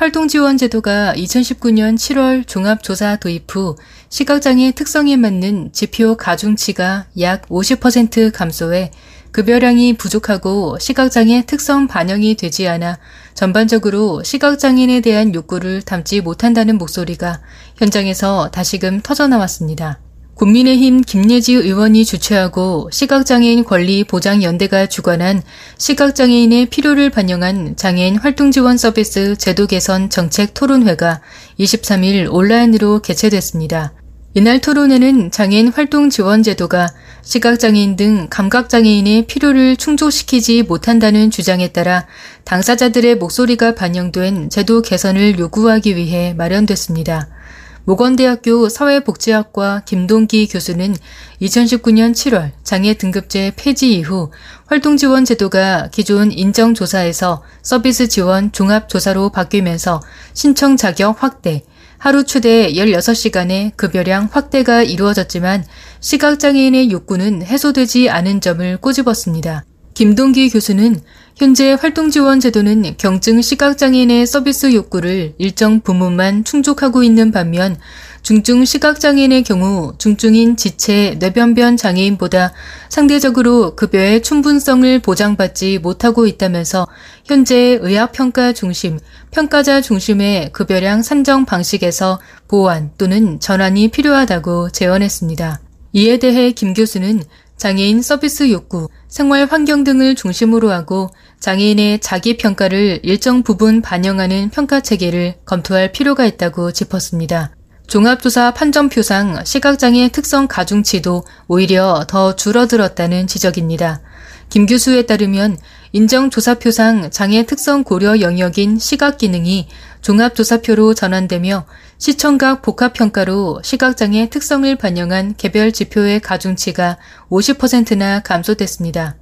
활동지원제도가 2019년 7월 종합조사 도입 후 시각장애 특성에 맞는 지표 가중치가 약 50% 감소해 급여량이 부족하고 시각장애 특성 반영이 되지 않아 전반적으로 시각장애인에 대한 욕구를 담지 못한다는 목소리가 현장에서 다시금 터져나왔습니다. 국민의힘 김예지 의원이 주최하고 시각장애인 권리 보장 연대가 주관한 시각장애인의 필요를 반영한 장애인 활동 지원 서비스 제도 개선 정책 토론회가 23일 온라인으로 개최됐습니다. 이날 토론회는 장애인 활동 지원 제도가 시각장애인 등 감각장애인의 필요를 충족시키지 못한다는 주장에 따라 당사자들의 목소리가 반영된 제도 개선을 요구하기 위해 마련됐습니다. 모건대학교 사회복지학과 김동기 교수는 2019년 7월 장애 등급제 폐지 이후 활동지원 제도가 기존 인정조사에서 서비스 지원 종합조사로 바뀌면서 신청 자격 확대, 하루 최대 16시간의 급여량 확대가 이루어졌지만 시각장애인의 욕구는 해소되지 않은 점을 꼬집었습니다. 김동기 교수는 현재 활동지원 제도는 경증 시각장애인의 서비스 욕구를 일정 부분만 충족하고 있는 반면 중증 시각장애인의 경우 중증인 지체 뇌변변 장애인보다 상대적으로 급여의 충분성을 보장받지 못하고 있다면서 현재 의학평가 중심, 평가자 중심의 급여량 산정 방식에서 보완 또는 전환이 필요하다고 제언했습니다. 이에 대해 김 교수는 장애인 서비스 욕구, 생활 환경 등을 중심으로 하고 장애인의 자기 평가를 일정 부분 반영하는 평가 체계를 검토할 필요가 있다고 짚었습니다. 종합조사 판정표상 시각장애 특성 가중치도 오히려 더 줄어들었다는 지적입니다. 김 교수에 따르면 인정조사표상 장애 특성 고려 영역인 시각 기능이 종합조사표로 전환되며 시청각 복합평가로 시각장애 특성을 반영한 개별 지표의 가중치가 50%나 감소됐습니다.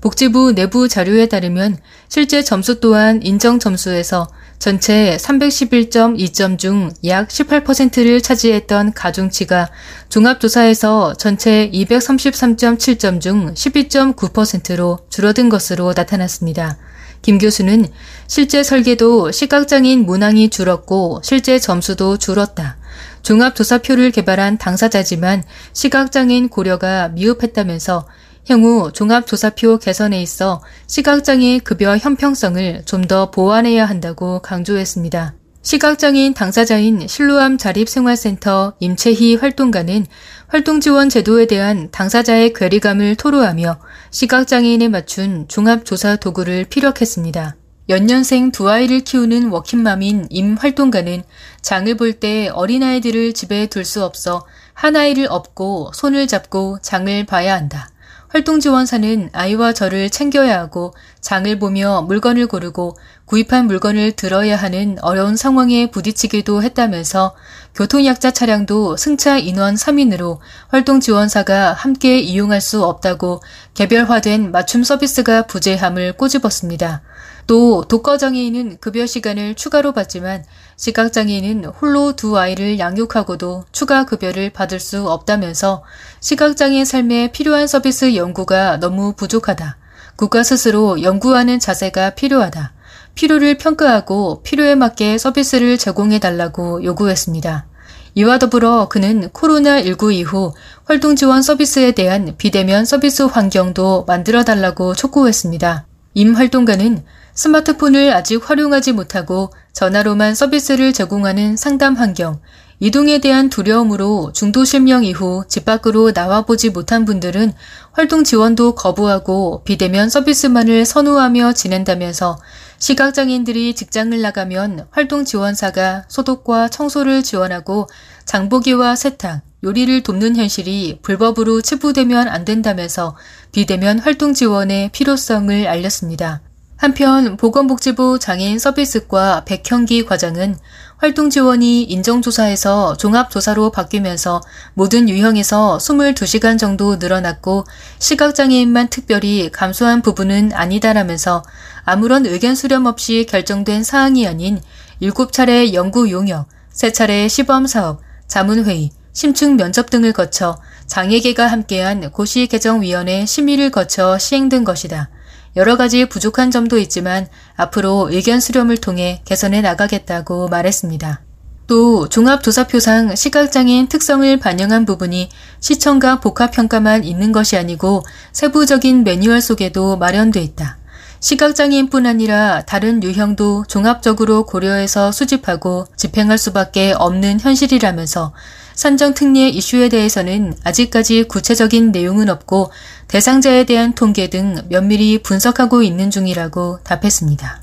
복지부 내부 자료에 따르면 실제 점수 또한 인정 점수에서 전체 311.2점 중 약 18%를 차지했던 가중치가 종합조사에서 전체 233.7점 중 12.9%로 줄어든 것으로 나타났습니다. 김 교수는 실제 설계도 시각장애인 문항이 줄었고 실제 점수도 줄었다. 종합조사표를 개발한 당사자지만 시각장애인 고려가 미흡했다면서 향후 종합조사표 개선에 있어 시각장애 급여 형평성을 좀 더 보완해야 한다고 강조했습니다. 시각장애인 당사자인 실로암 자립생활센터 임채희 활동가는 활동 지원 제도에 대한 당사자의 괴리감을 토로하며 시각장애인에 맞춘 종합조사 도구를 피력했습니다. 연년생 두 아이를 키우는 워킹맘인 임 활동가는 장을 볼 때 어린아이들을 집에 둘 수 없어 한 아이를 업고 손을 잡고 장을 봐야 한다. 활동 지원사는 아이와 저를 챙겨야 하고 장을 보며 물건을 고르고 구입한 물건을 들어야 하는 어려운 상황에 부딪히기도 했다면서 교통약자 차량도 승차 인원 3인으로 활동 지원사가 함께 이용할 수 없다고 개별화된 맞춤 서비스가 부재함을 꼬집었습니다. 또 독거장애인은 급여 시간을 추가로 받지만 시각장애인은 홀로 두 아이를 양육하고도 추가 급여를 받을 수 없다면서 시각장애 삶에 필요한 서비스 연구가 너무 부족하다. 국가 스스로 연구하는 자세가 필요하다. 필요를 평가하고 필요에 맞게 서비스를 제공해 달라고 요구했습니다. 이와 더불어 그는 코로나19 이후 활동 지원 서비스에 대한 비대면 서비스 환경도 만들어 달라고 촉구했습니다. 임 활동가는 스마트폰을 아직 활용하지 못하고 전화로만 서비스를 제공하는 상담 환경, 이동에 대한 두려움으로 중도 실명 이후 집 밖으로 나와보지 못한 분들은 활동 지원도 거부하고 비대면 서비스만을 선호하며 지낸다면서 시각장애인들이 직장을 나가면 활동 지원사가 소독과 청소를 지원하고 장보기와 세탁, 요리를 돕는 현실이 불법으로 치부되면 안 된다면서 비대면 활동 지원의 필요성을 알렸습니다. 한편 보건복지부 장애인 서비스과 백형기 과장은 활동 지원이 인정조사에서 종합조사로 바뀌면서 모든 유형에서 22시간 정도 늘어났고 시각장애인만 특별히 감소한 부분은 아니다라면서 아무런 의견 수렴 없이 결정된 사항이 아닌 7차례 연구 용역, 3차례 시범 사업, 자문회의, 심층 면접 등을 거쳐 장애계가 함께한 고시개정위원회 심의를 거쳐 시행된 것이다. 여러 가지 부족한 점도 있지만 앞으로 의견 수렴을 통해 개선해 나가겠다고 말했습니다. 또 종합조사표상 시각장애인 특성을 반영한 부분이 시청각 복합평가만 있는 것이 아니고 세부적인 매뉴얼 속에도 마련돼 있다. 시각장애인뿐 아니라 다른 유형도 종합적으로 고려해서 수집하고 집행할 수밖에 없는 현실이라면서 산정 특례 이슈에 대해서는 아직까지 구체적인 내용은 없고 대상자에 대한 통계 등 면밀히 분석하고 있는 중이라고 답했습니다.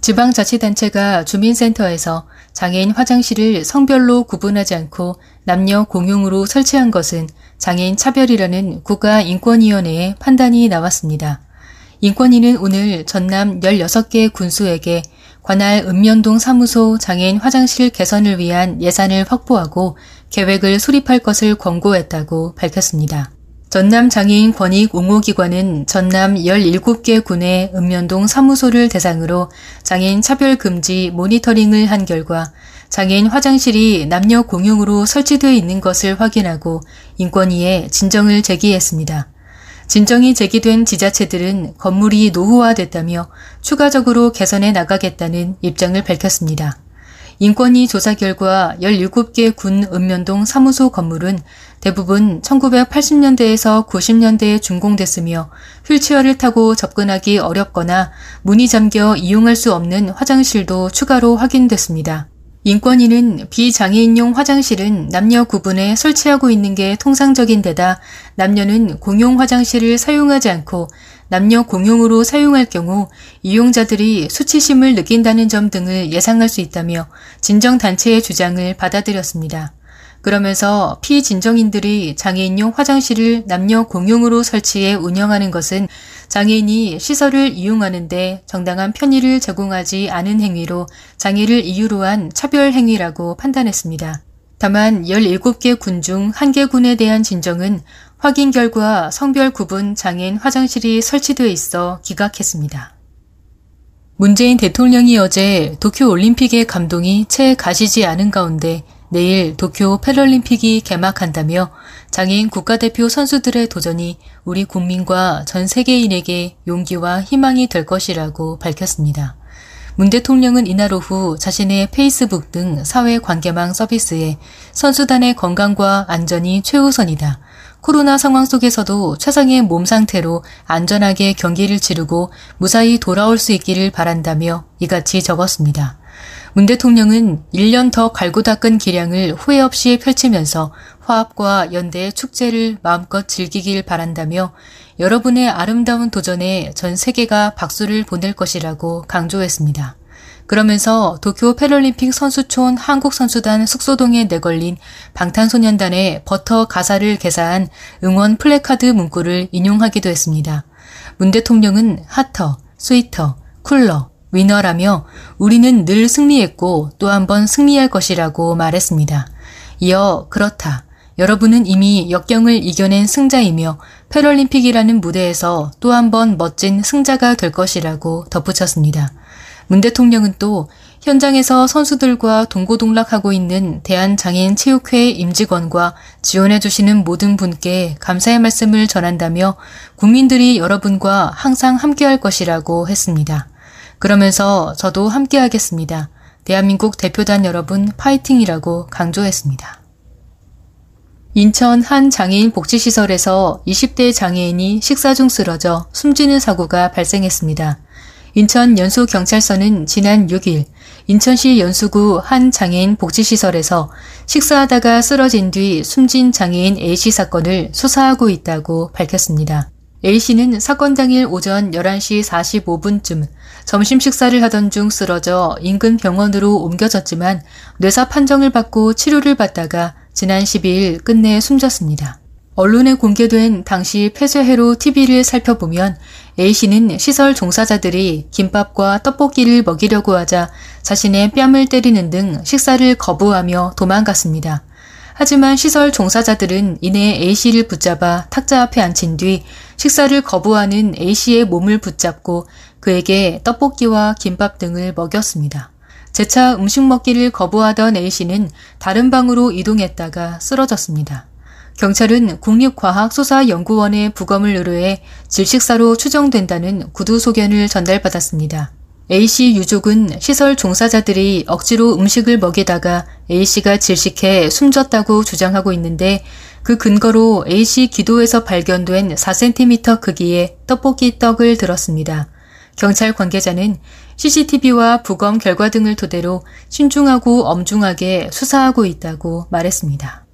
지방자치단체가 주민센터에서 장애인 화장실을 성별로 구분하지 않고 남녀 공용으로 설치한 것은 장애인 차별이라는 국가인권위원회의 판단이 나왔습니다. 인권위는 오늘 전남 16개 군수에게 관할 읍면동 사무소 장애인 화장실 개선을 위한 예산을 확보하고 계획을 수립할 것을 권고했다고 밝혔습니다. 전남 장애인 권익 옹호기관은 전남 17개 군의 읍면동 사무소를 대상으로 장애인 차별 금지 모니터링을 한 결과 장애인 화장실이 남녀 공용으로 설치되어 있는 것을 확인하고 인권위에 진정을 제기했습니다. 진정이 제기된 지자체들은 건물이 노후화됐다며 추가적으로 개선해 나가겠다는 입장을 밝혔습니다. 인권위 조사 결과 17개 군 읍면동 사무소 건물은 대부분 1980년대에서 90년대에 준공됐으며 휠체어를 타고 접근하기 어렵거나 문이 잠겨 이용할 수 없는 화장실도 추가로 확인됐습니다. 인권위는 비장애인용 화장실은 남녀 구분에 설치하고 있는 게 통상적인 데다 남녀는 공용 화장실을 사용하지 않고 남녀 공용으로 사용할 경우 이용자들이 수치심을 느낀다는 점 등을 예상할 수 있다며 진정단체의 주장을 받아들였습니다. 그러면서 피진정인들이 장애인용 화장실을 남녀 공용으로 설치해 운영하는 것은 장애인이 시설을 이용하는데 정당한 편의를 제공하지 않은 행위로 장애를 이유로 한 차별 행위라고 판단했습니다. 다만 17개 군 중 1개 군에 대한 진정은 확인 결과 성별 구분 장애인 화장실이 설치되어 있어 기각했습니다. 문재인 대통령이 어제 도쿄 올림픽의 감동이 채 가시지 않은 가운데 내일 도쿄 패럴림픽이 개막한다며 장애인 국가대표 선수들의 도전이 우리 국민과 전 세계인에게 용기와 희망이 될 것이라고 밝혔습니다. 문 대통령은 이날 오후 자신의 페이스북 등 사회 관계망 서비스에 선수단의 건강과 안전이 최우선이다. 코로나 상황 속에서도 최상의 몸 상태로 안전하게 경기를 치르고 무사히 돌아올 수 있기를 바란다며 이같이 적었습니다. 문 대통령은 1년 더 갈고 닦은 기량을 후회 없이 펼치면서 화합과 연대의 축제를 마음껏 즐기길 바란다며 여러분의 아름다운 도전에 전 세계가 박수를 보낼 것이라고 강조했습니다. 그러면서 도쿄 패럴림픽 선수촌 한국선수단 숙소동에 내걸린 방탄소년단의 버터 가사를 개사한 응원 플래카드 문구를 인용하기도 했습니다. 문 대통령은 hotter, sweeter, cooler, winner라며 우리는 늘 승리했고 또 한 번 승리할 것이라고 말했습니다. 이어 그렇다. 여러분은 이미 역경을 이겨낸 승자이며 패럴림픽이라는 무대에서 또 한 번 멋진 승자가 될 것이라고 덧붙였습니다. 문 대통령은 또 현장에서 선수들과 동고동락하고 있는 대한장애인체육회 임직원과 지원해주시는 모든 분께 감사의 말씀을 전한다며 국민들이 여러분과 항상 함께할 것이라고 했습니다. 그러면서 저도 함께 하겠습니다. 대한민국 대표단 여러분 파이팅이라고 강조했습니다. 인천 한 장애인 복지시설에서 20대 장애인이 식사 중 쓰러져 숨지는 사고가 발생했습니다. 인천 연수경찰서는 지난 6일 인천시 연수구 한 장애인 복지시설에서 식사하다가 쓰러진 뒤 숨진 장애인 A씨 사건을 수사하고 있다고 밝혔습니다. A씨는 사건 당일 오전 11시 45분쯤 점심 식사를 하던 중 쓰러져 인근 병원으로 옮겨졌지만 뇌사 판정을 받고 치료를 받다가 지난 12일 끝내 숨졌습니다. 언론에 공개된 당시 폐쇄회로 TV를 살펴보면 A씨는 시설 종사자들이 김밥과 떡볶이를 먹이려고 하자 자신의 뺨을 때리는 등 식사를 거부하며 도망갔습니다. 하지만 시설 종사자들은 이내 A씨를 붙잡아 탁자 앞에 앉힌 뒤 식사를 거부하는 A씨의 몸을 붙잡고 그에게 떡볶이와 김밥 등을 먹였습니다. 재차 음식 먹기를 거부하던 A씨는 다른 방으로 이동했다가 쓰러졌습니다. 경찰은 국립과학수사연구원에 부검을 의뢰해 질식사로 추정된다는 구두 소견을 전달받았습니다. A씨 유족은 시설 종사자들이 억지로 음식을 먹이다가 A씨가 질식해 숨졌다고 주장하고 있는데 그 근거로 A씨 기도에서 발견된 4cm 크기의 떡볶이 떡을 들었습니다. 경찰 관계자는 CCTV와 부검 결과 등을 토대로 신중하고 엄중하게 수사하고 있다고 말했습니다.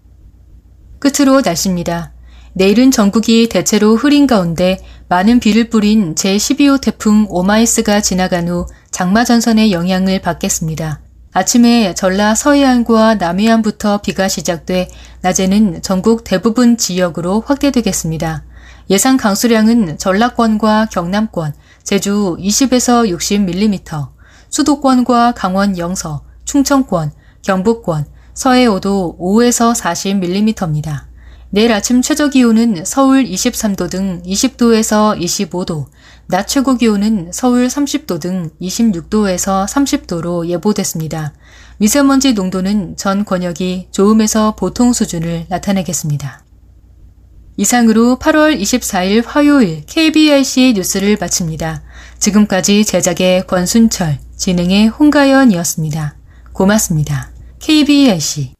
끝으로 날씨입니다. 내일은 전국이 대체로 흐린 가운데 많은 비를 뿌린 제12호 태풍 오마이스가 지나간 후 장마 전선의 영향을 받겠습니다. 아침에 전라 서해안과 남해안부터 비가 시작돼 낮에는 전국 대부분 지역으로 확대되겠습니다. 예상 강수량은 전라권과 경남권, 제주 20에서 60mm, 수도권과 강원 영서, 충청권, 경북권, 서해 5도 5에서 40mm입니다. 내일 아침 최저 기온은 서울 23도 등 20도에서 25도, 낮 최고 기온은 서울 30도 등 26도에서 30도로 예보됐습니다. 미세먼지 농도는 전 권역이 좋음에서 보통 수준을 나타내겠습니다. 이상으로 8월 24일 화요일 KBRC 뉴스를 마칩니다. 지금까지 제작의 권순철, 진행의 홍가연이었습니다. 고맙습니다. KBRC